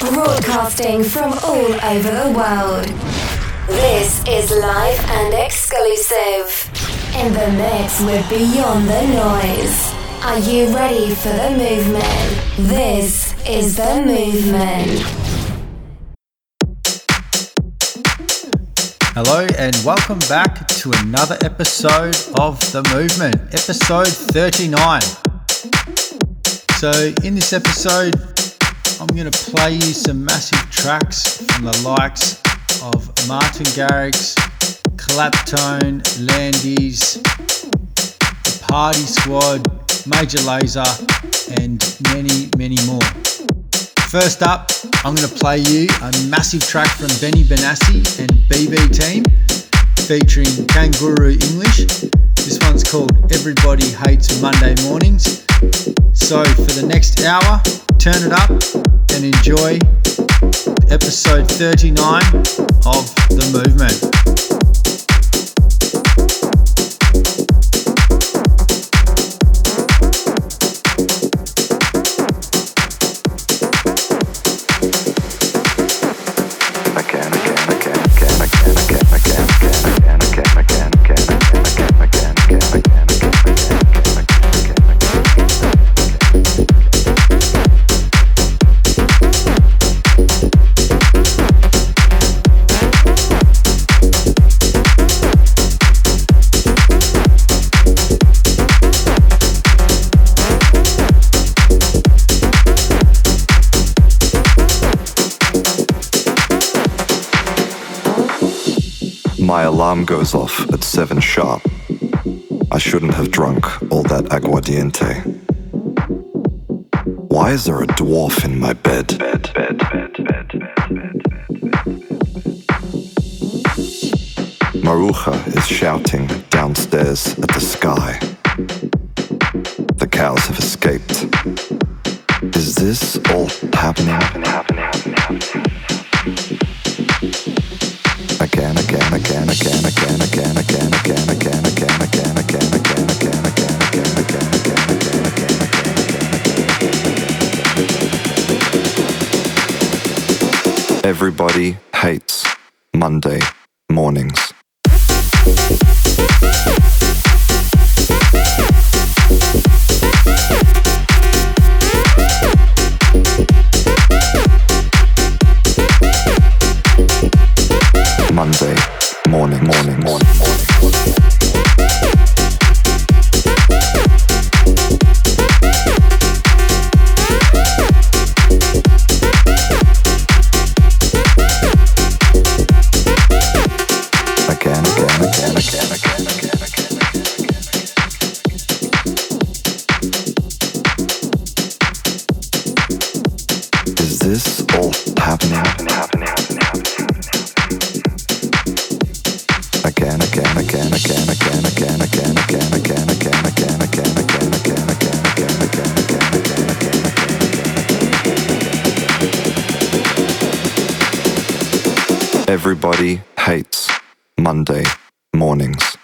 broadcasting from all over the world. This is live and exclusive. In the mix with Beyond Tha Noize. Are you ready for the movement? This is the movement. Hello, and welcome back to another episode of The Movement, episode 39. So, in this episode, I'm going to play you some massive tracks from the likes of Martin Garrix, Claptone, Landis, The Partysquad, Major Lazer, and many, many more. First up, I'm going to play you a massive track from Benny Benassi and BB Team featuring Canguro English. This one's called Everybody Hates Monday Mornings. So, for the next hour, turn it up and enjoy episode 39 of The Movement. My alarm goes off at 7 sharp. I shouldn't have drunk all that aguardiente. Why is there a dwarf in my bed? bed, bed, bed, Maruja is shouting downstairs at the sky. The cows have escaped. Is this all happening, happening, happening Everybody hates Monday mornings. Hates Monday mornings.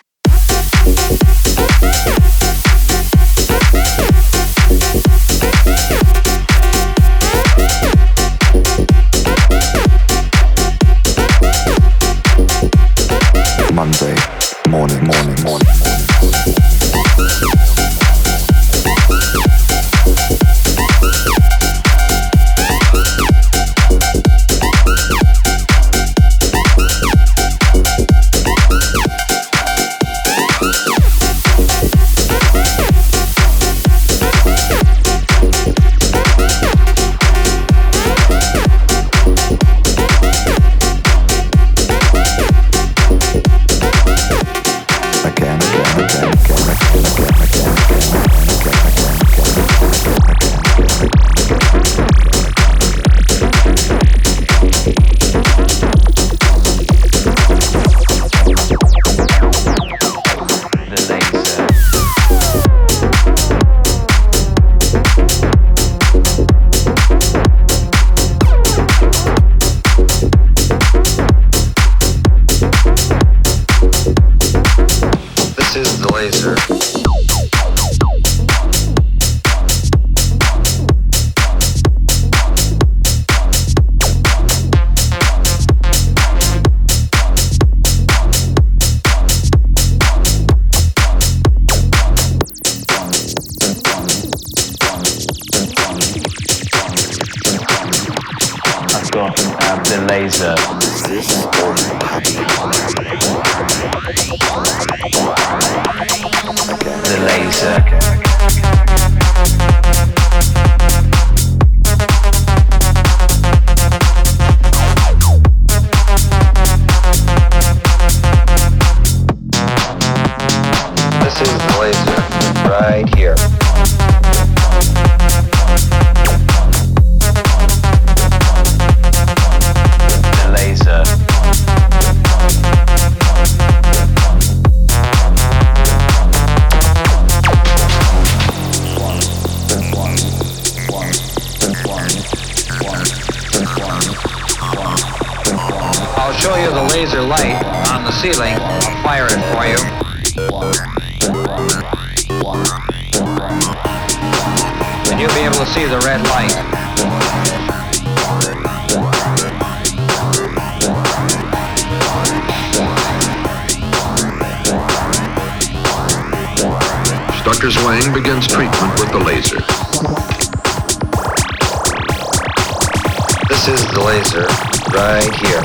Right here.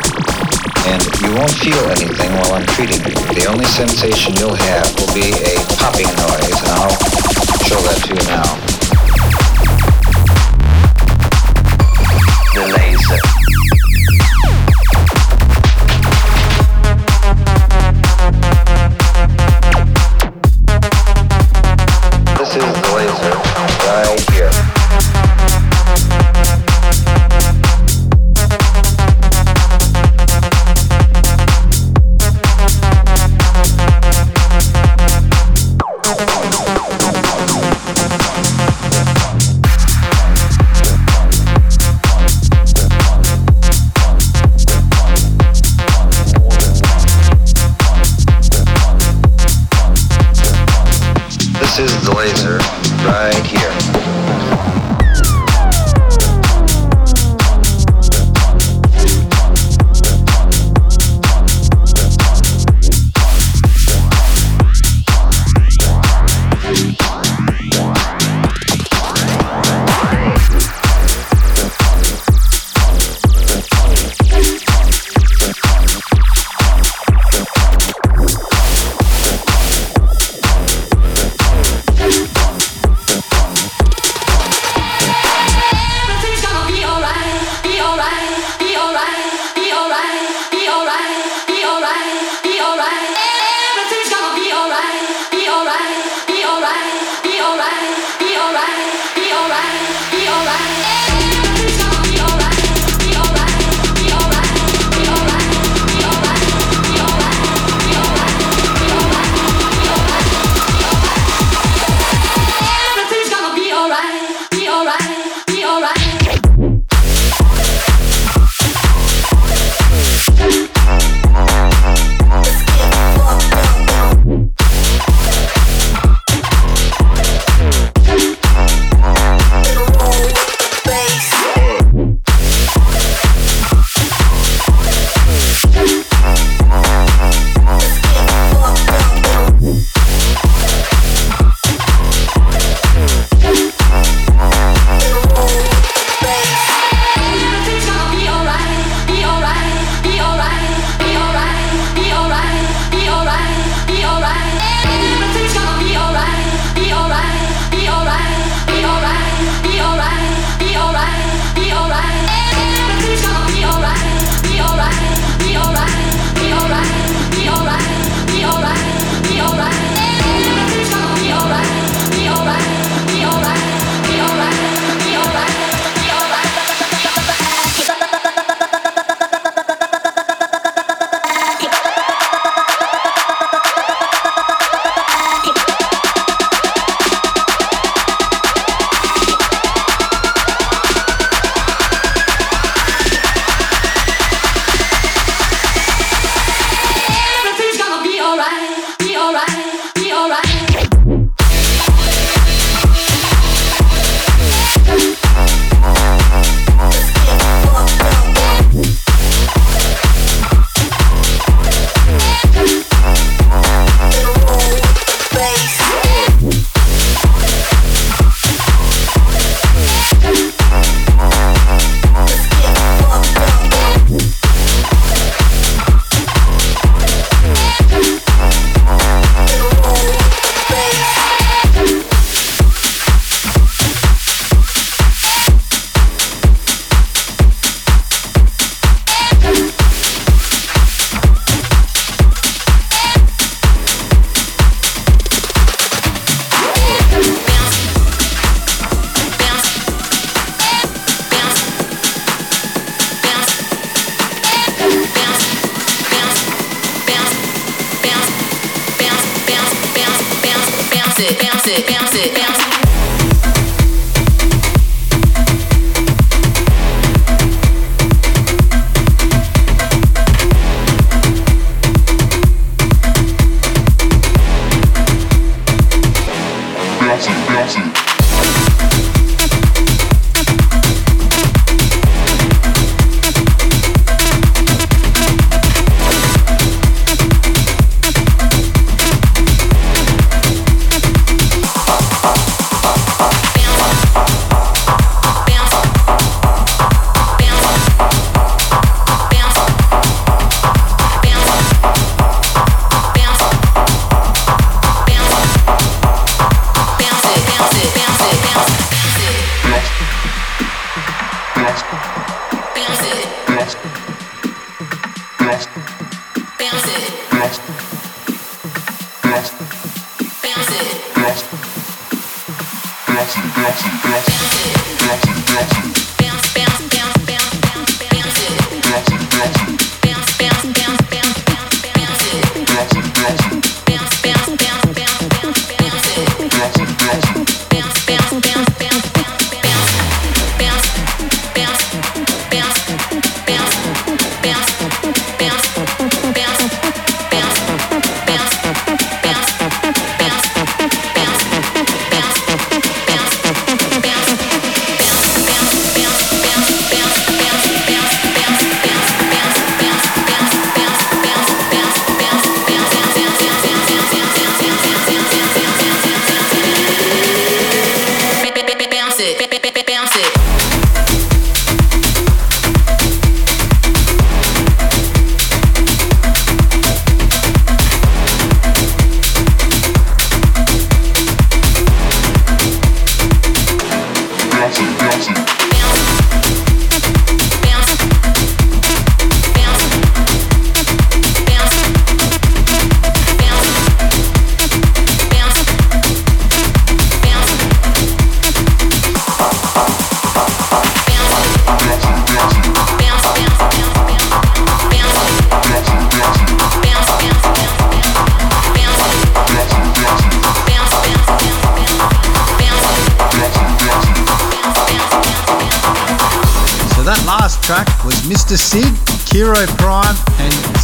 And you won't feel anything while I'm treating you. The only sensation you'll have will be a popping noise, and I'll show that to you now. The laser.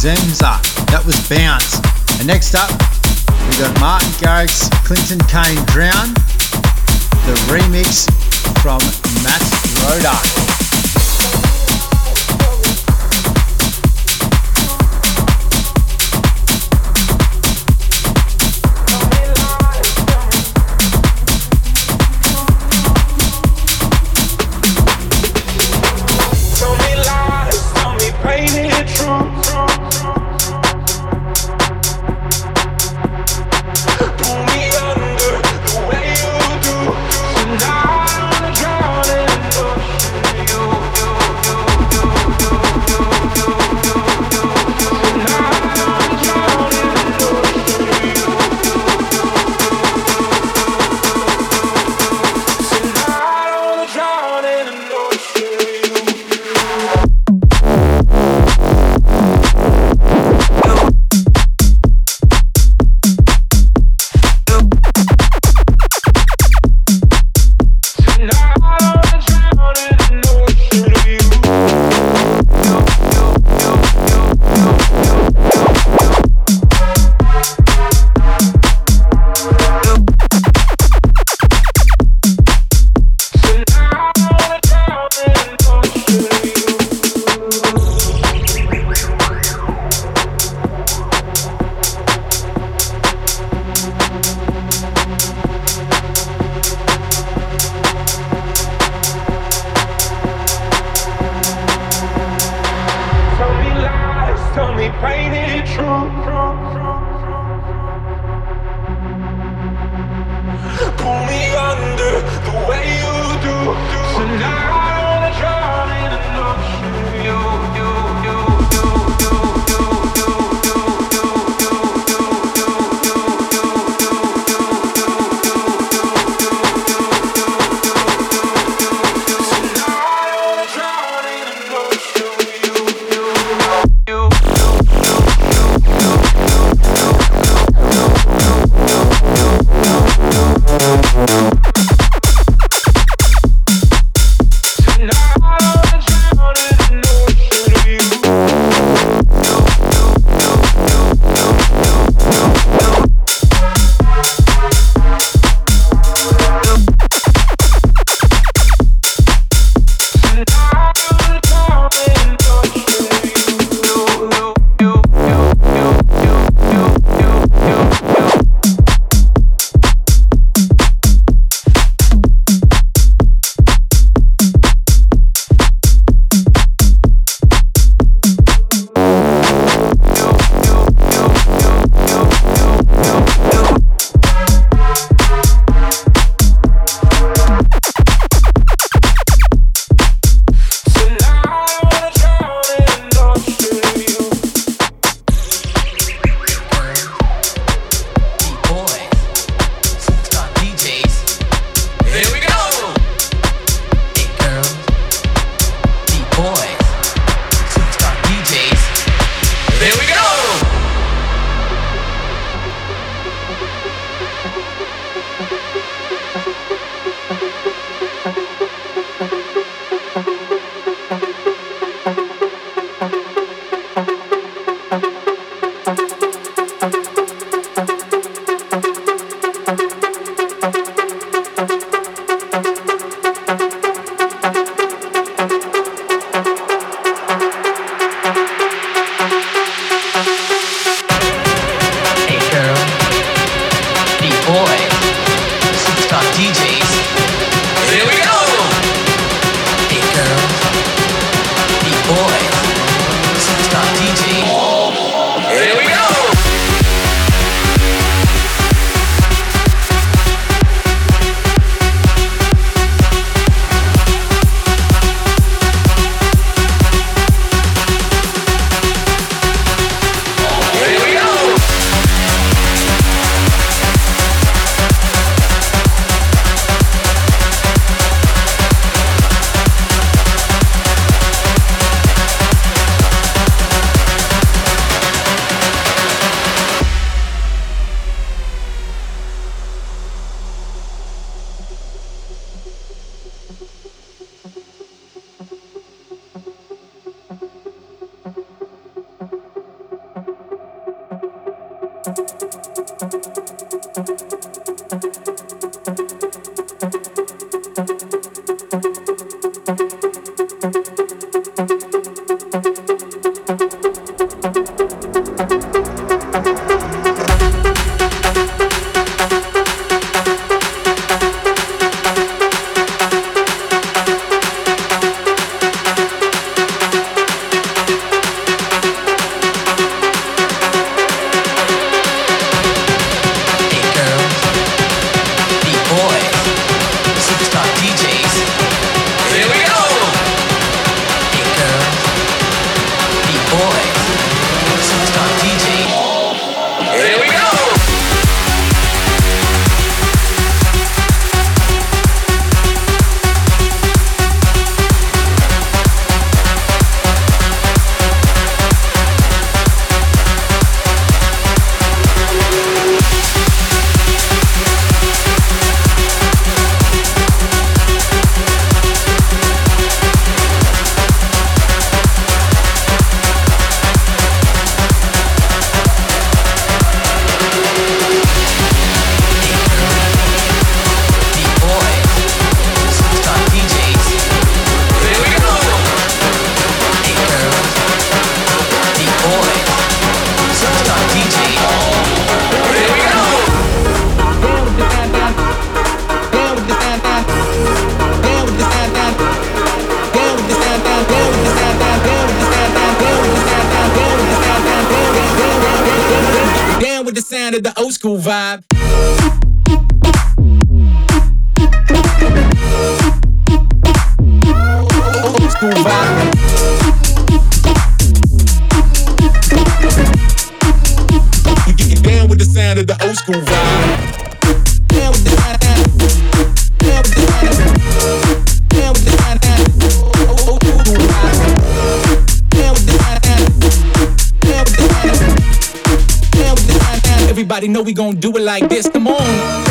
That was Bounce. And next up, we got Martin Garrix, Clinton Kane Drown, the remix from Matt Rodak. know we gon' do it like this. Come on.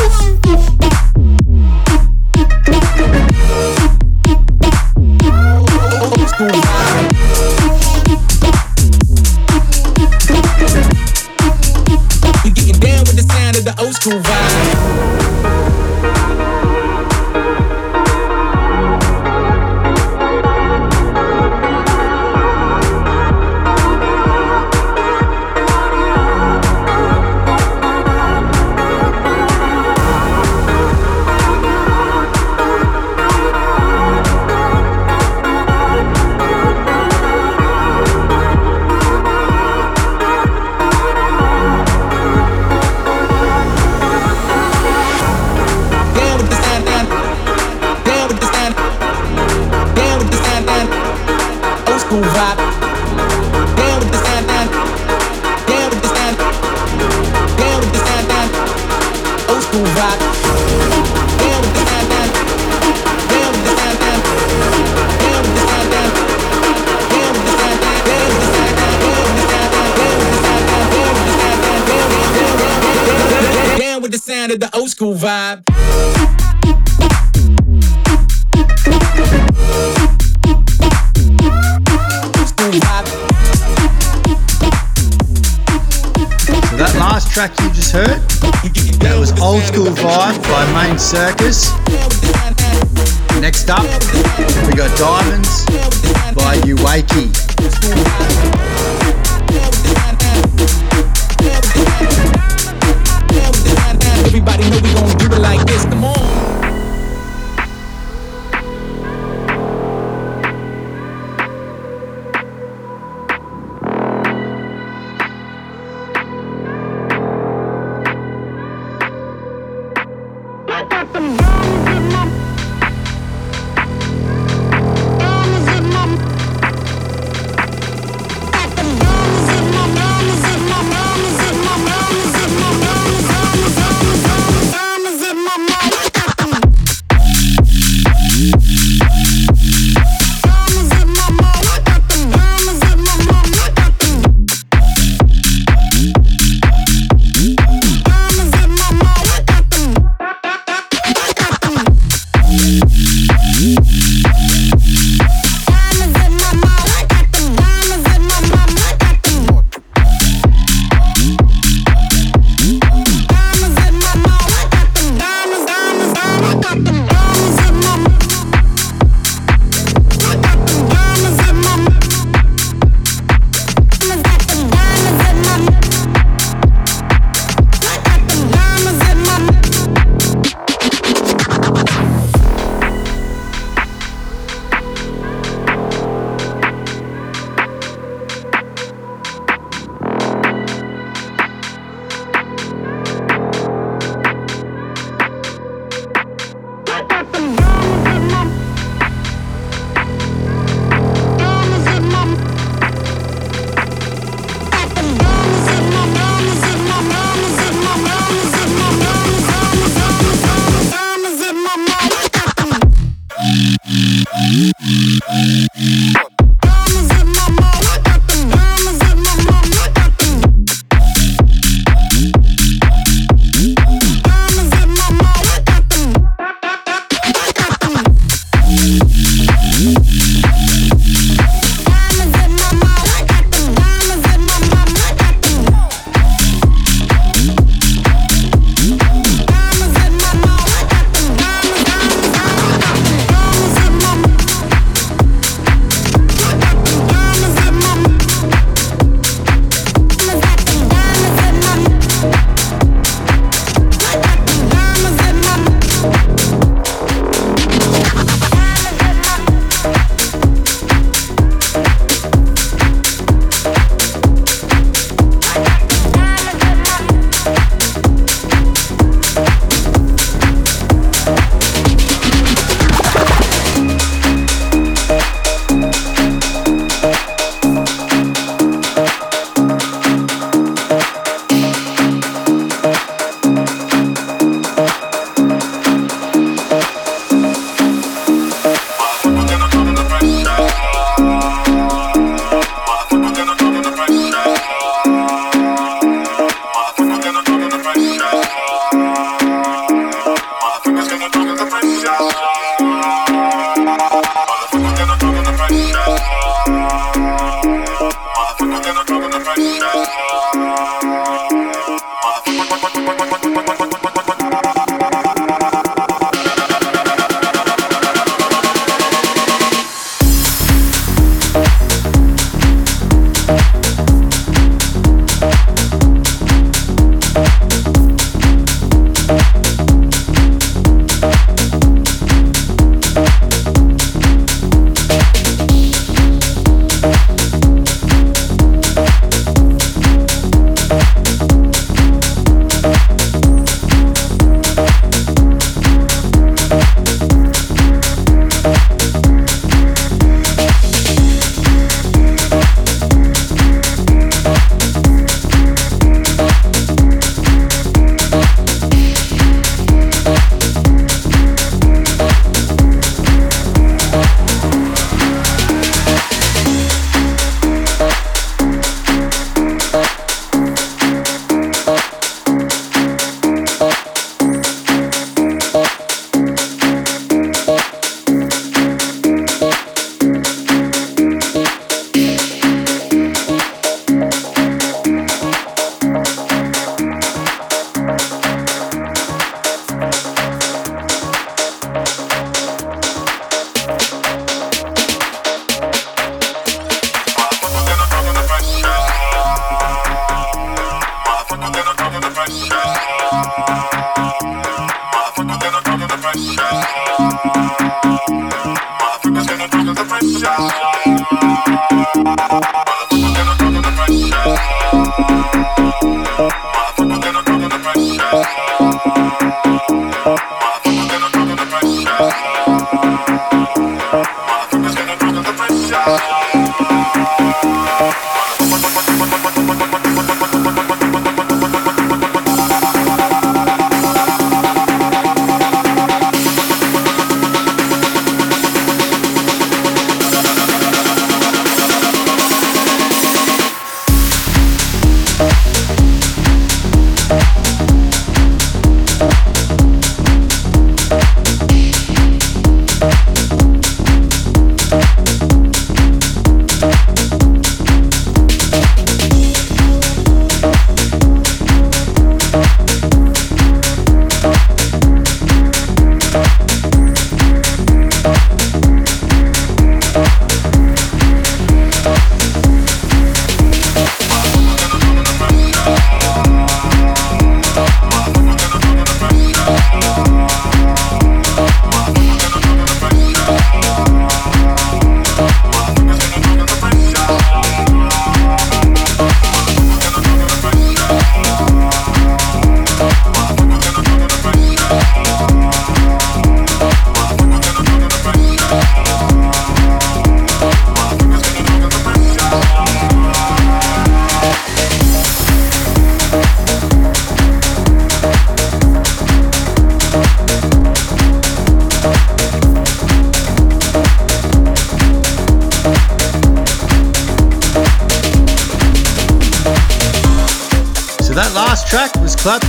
track you just heard? That was Oldskool Vibe by Main Circus. Next up, we got Diamonds by Eauki. Everybody know we gon' do it like this. Come on.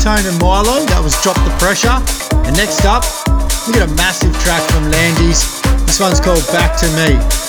Claptone and Mylo. That was Drop the Pressure. And next up, we got a massive track from Landis. This one's called Back to Me.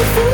Play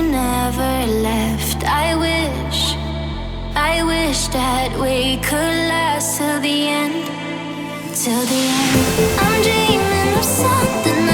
you never left. I wish, I wish that we could last till the end, till the end. I'm dreaming of something.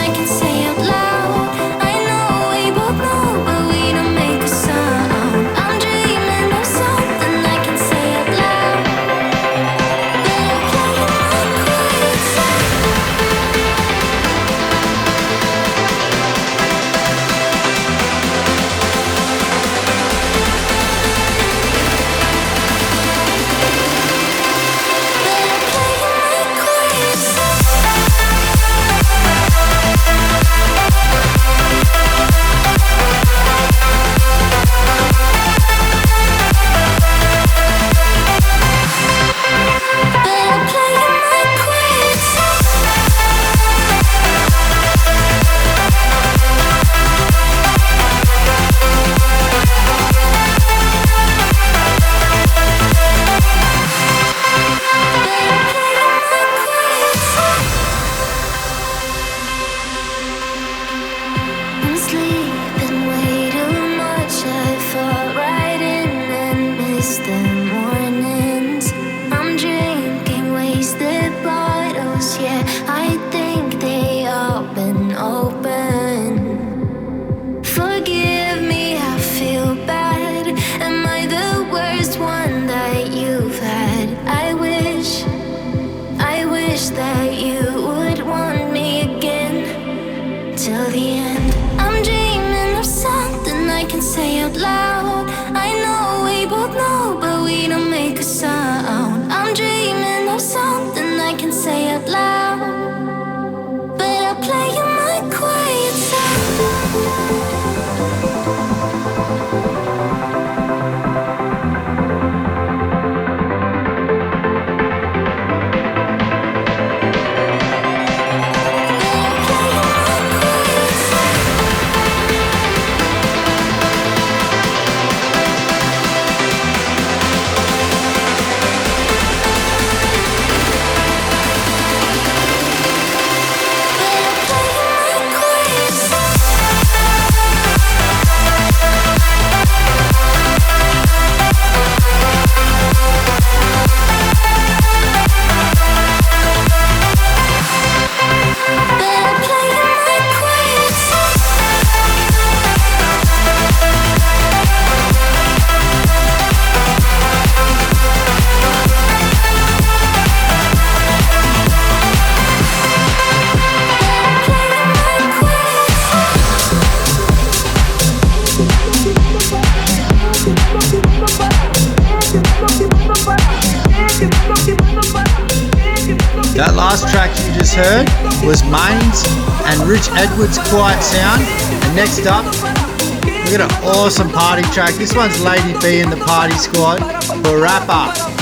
heard was Manse and Rich Edwards' Quiet Sound. And next up, we got an awesome party track. This one's Lady Bee and the Partysquad for Rapper.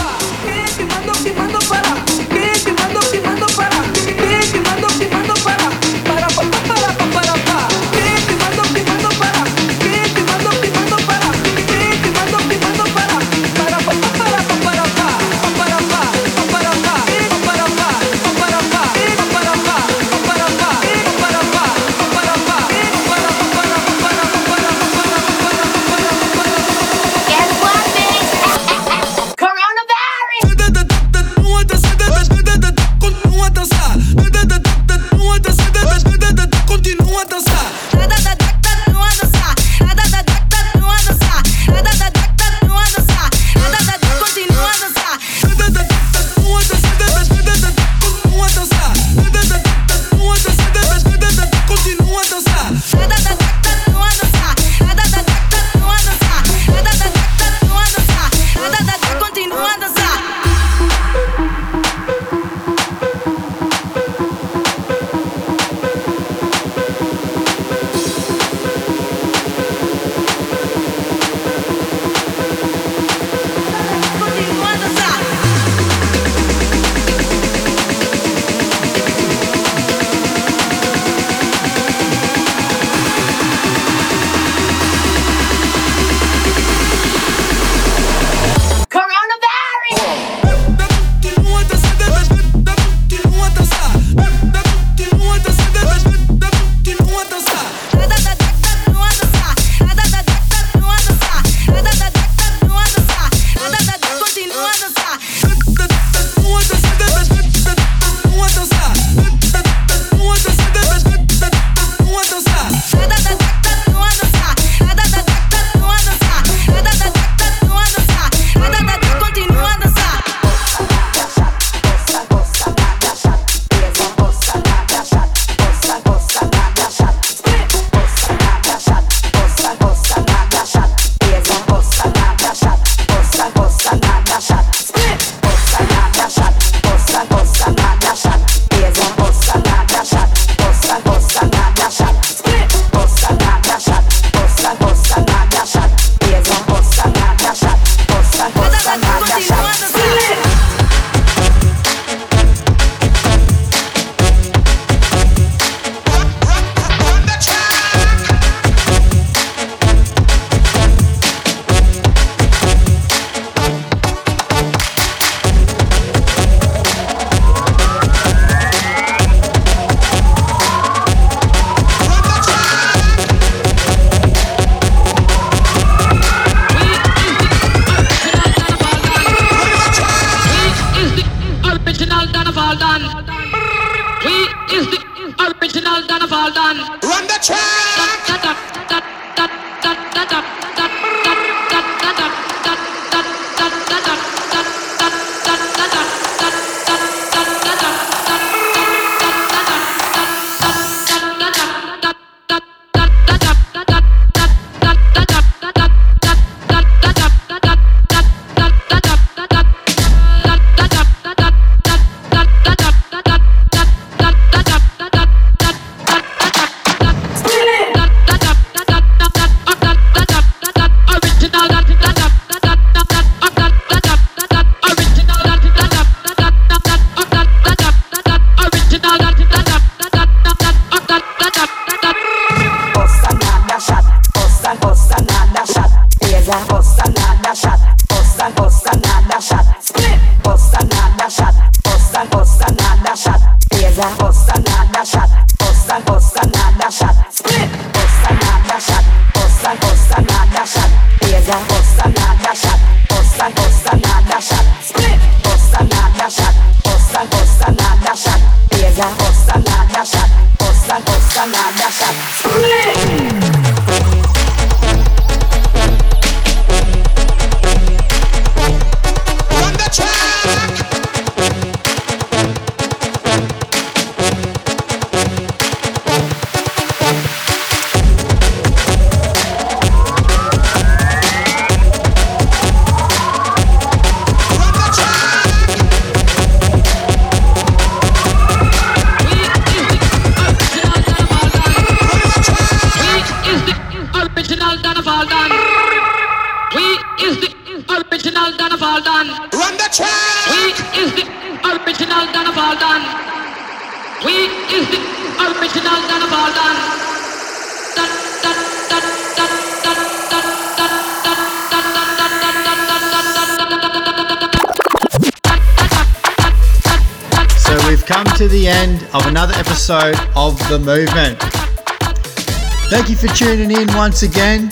once again.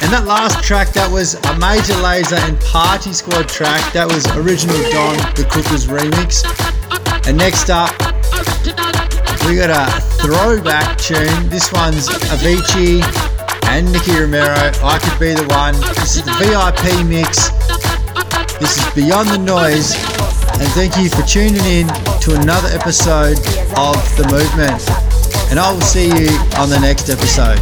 And that last track, that was a Major Lazer and Partysquad track. That was original Don the Crookers remix. And next up, we got a throwback tune. This one's Avicii and Nicky Romero. I could be the one. This is the VIP mix. This is Beyond Tha Noize. And thank you for tuning in to another episode of The Movement. And I will see you on the next episode.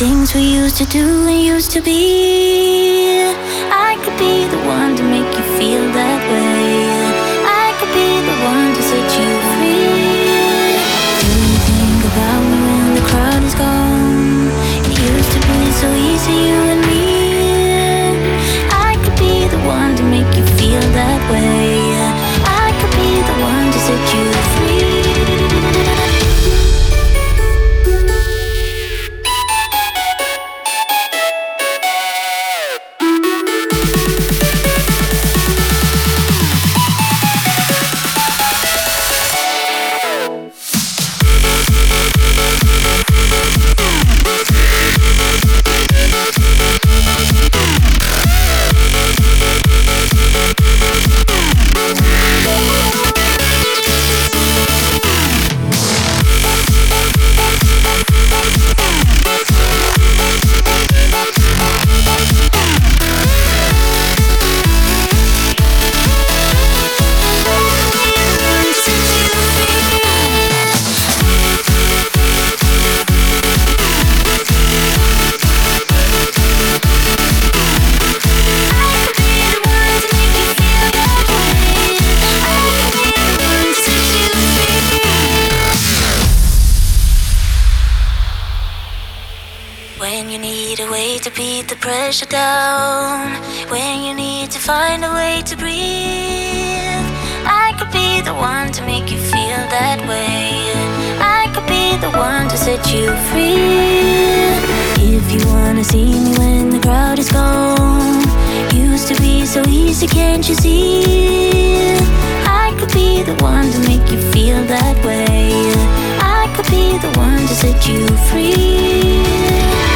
Things we used to do and used to be. Set you free. If you wanna see me when the crowd is gone, used to be so easy, can't you see? I could be the one to make you feel that way. I could be the one to set you free.